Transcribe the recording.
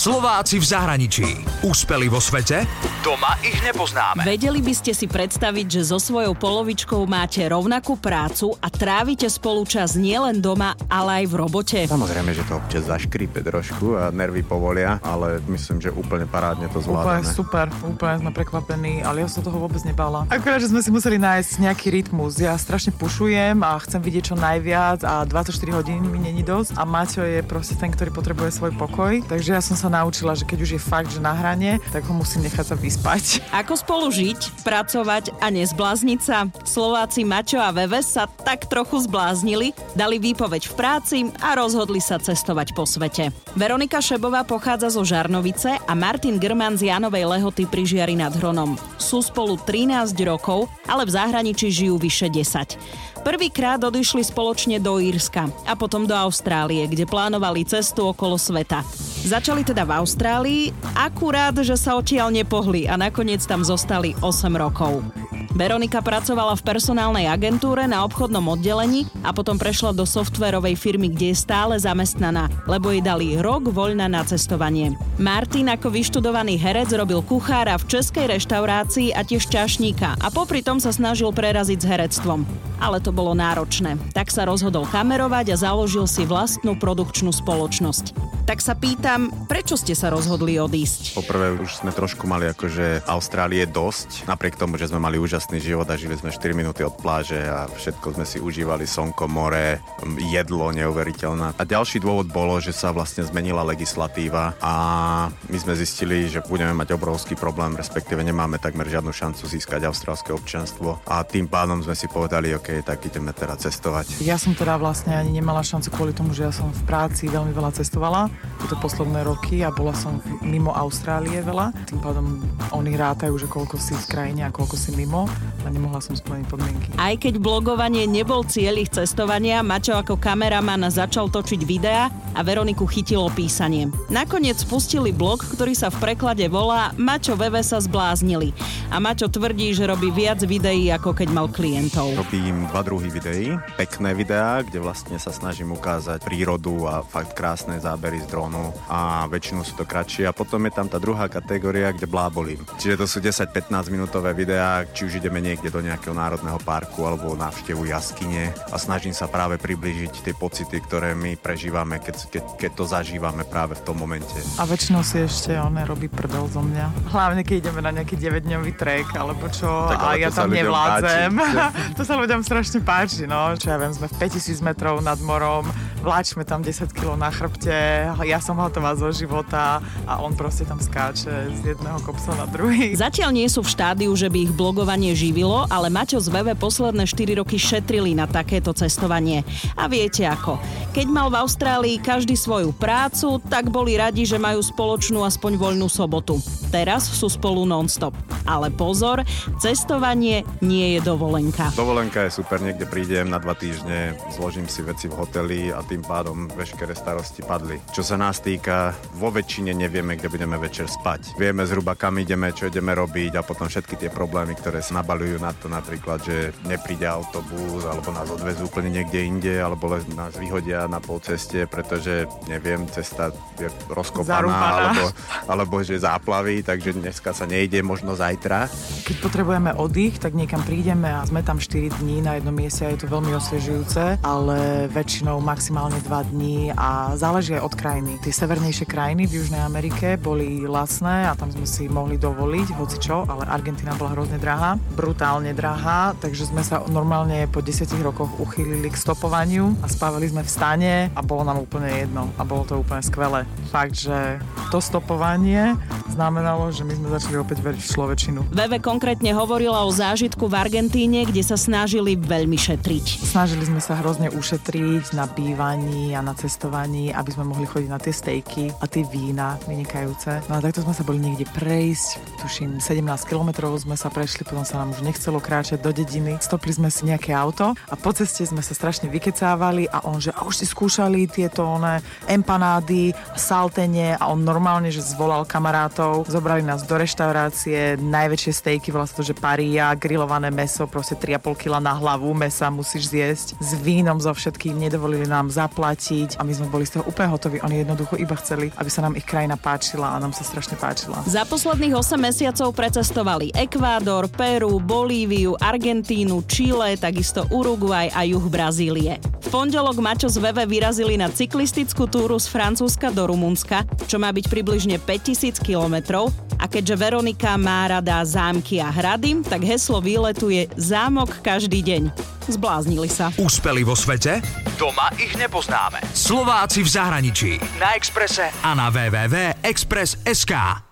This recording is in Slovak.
Slováci v zahraničí. Úspeli vo svete? Doma ich nepoznáme. Vedeli by ste si predstaviť, že so svojou polovičkou máte rovnakú prácu a trávite spolu čas nielen doma, ale aj v robote? Samozrejme, že to občas zaškrípe trošku a nervy povolia, ale myslím, že úplne parádne to zvládame. Úplne super, úplne sme prekvapení, ale ja som toho vôbec nebala. Akorát, že sme si museli nájsť nejaký rytmus. Ja strašne pušujem a chcem vidieť čo najviac a 24 hodín mi není dosť a Maťo je proste ten, ktorý potrebuje svoj pokoj. Takže ja som sa naučila, že keď už je fakt, že na hrane, tak ho musím nechať sa vyspať. Ako spolu žiť, pracovať a nezblázniť sa? Slováci Mačo a Veve sa tak trochu zbláznili, dali výpoveď v práci a rozhodli sa cestovať po svete. Veronika Šebová pochádza zo Žarnovice a Martin Grman z Janovej Lehoty pri Žiari nad Hronom. Sú spolu 13 rokov, ale v zahraničí žijú vyše 10. Prvýkrát odišli spoločne do Írska a potom do Austrálie, kde plánovali cestu okolo sveta. Začali teda v Austrálii, akurát, že sa odtiaľ nepohli a nakoniec tam zostali 8 rokov. Veronika pracovala v personálnej agentúre na obchodnom oddelení a potom prešla do softverovej firmy, kde je stále zamestnaná, lebo jej dali rok voľna na cestovanie. Martin ako vyštudovaný herec robil kuchára v českej reštaurácii a tiež čašníka a popri tom sa snažil preraziť s herectvom. Ale to bolo náročné. Tak sa rozhodol kamerovať a založil si vlastnú produkčnú spoločnosť tak sa pýtam, prečo ste sa rozhodli odísť? Poprvé už sme trošku mali akože Austrálie dosť, napriek tomu, že sme mali úžasný život a žili sme 4 minúty od pláže a všetko sme si užívali, slnko, more, jedlo neuveriteľné. A ďalší dôvod bolo, že sa vlastne zmenila legislatíva a my sme zistili, že budeme mať obrovský problém, respektíve nemáme takmer žiadnu šancu získať austrálske občanstvo a tým pádom sme si povedali, OK, tak ideme teda cestovať. Ja som teda vlastne ani nemala šancu kvôli tomu, že ja som v práci veľmi veľa cestovala tieto posledné roky a bola som mimo Austrálie veľa. Tým pádom oni rátajú, že koľko si v krajine a koľko si mimo a nemohla som splniť podmienky. Aj keď blogovanie nebol cieľ ich cestovania, Mačo ako kameraman začal točiť videá a Veroniku chytilo písanie. Nakoniec spustili blog, ktorý sa v preklade volá Mačo Veve sa zbláznili. A Mačo tvrdí, že robí viac videí, ako keď mal klientov. Robím dva druhy videí. Pekné videá, kde vlastne sa snažím ukázať prírodu a fakt krásne zábery z drónu a väčšinou sú to kratšie a potom je tam tá druhá kategória, kde blábolím. Čiže to sú 10-15 minútové videá, či už ideme niekde do nejakého národného parku alebo návštevu jaskyne a snažím sa práve približiť tie pocity, ktoré my prežívame, keď, keď, keď to zažívame práve v tom momente. A väčšinou si ešte on robí prdel zo mňa. Hlavne keď ideme na nejaký 9-dňový trek alebo čo tak, a ja tam nevládzem. to sa ľuďom strašne páči, no. Čo ja viem, sme v 5000 metrov nad morom, vláčme tam 10 kg na chrbte, ja som hotová zo života a on proste tam skáče z jedného kopca na druhý. Zatiaľ nie sú v štádiu, že by ich blogovanie živilo, ale Maťo z VV posledné 4 roky šetrili na takéto cestovanie. A viete ako, keď mal v Austrálii každý svoju prácu, tak boli radi, že majú spoločnú aspoň voľnú sobotu. Teraz sú spolu non-stop. Ale pozor, cestovanie nie je dovolenka. Dovolenka je super, niekde prídem na dva týždne, zložím si veci v hoteli a tým pádom veškeré starosti padli. Čo sa nás týka, vo väčšine nevieme, kde budeme večer spať. Vieme zhruba kam ideme, čo ideme robiť a potom všetky tie problémy, ktoré sa nabalujú na to napríklad, že nepríde autobus alebo nás odvezú úplne niekde inde alebo nás vyhodia na pol ceste, pretože neviem, cesta je rozkopaná alebo, alebo že záplavy, takže dneska sa nejde, možno zajtra. Keď potrebujeme oddych, tak niekam prídeme a sme tam 4 dní na jednom mieste a je to veľmi osviežujúce, ale väčšinou maximálne 2 dní a záleží aj od krajiny. Tie severnejšie krajiny v Južnej Amerike boli lacné a tam sme si mohli dovoliť hoci čo, ale Argentina bola hrozne drahá, brutálne drahá, takže sme sa normálne po 10 rokoch uchýlili k stopovaniu a spávali sme v stane a bolo nám úplne jedno a bolo to úplne skvelé. Fakt, že to stopovanie znamenalo, že my sme začali opäť veriť v človečinu. Veve konkrétne hovorila o zážitku v Argentíne, kde sa snažili veľmi šetriť. Snažili sme sa hrozne ušetriť na bývaní a na cestovaní, aby sme mohli chodiť na tie stejky a tie vína vynikajúce. No a takto sme sa boli niekde prejsť, tuším 17 kilometrov sme sa prešli, potom sa nám už nechcelo kráčať do dediny. Stopli sme si nejaké auto a po ceste sme sa strašne vykecávali a on, že a už si skúšali tieto one empanády, saltenie a on normálne, že zvolal kamarátov, zobrali nás do reštaurácie, najväčšie stejky, volá sa to, že paria, grillované meso, proste 3,5 kg na hlavu mesa musíš zjesť, s vínom so všetkým, nedovolili nám zaplatiť a my sme boli z toho úplne hotoví. Oni jednoducho iba chceli, aby sa nám ich krajina páčila a nám sa strašne páčila. Za posledných 8 mesiacov precestovali Ekvádor, Peru, Bolíviu, Argentínu, Čile, takisto Uruguay a juh Brazílie. V pondelok Mačo z Veve vyrazili na cyklistickú túru z Francúzska do Rumunska, čo má byť približne 5000 kilometrov a keďže Veronika má zámky a hrady, tak heslo výletu je zámok každý deň. Zbláznili sa. Úspeli vo svete? Doma ich nepoznáme. Slováci v zahraničí. Na Exprese a na www.express.sk.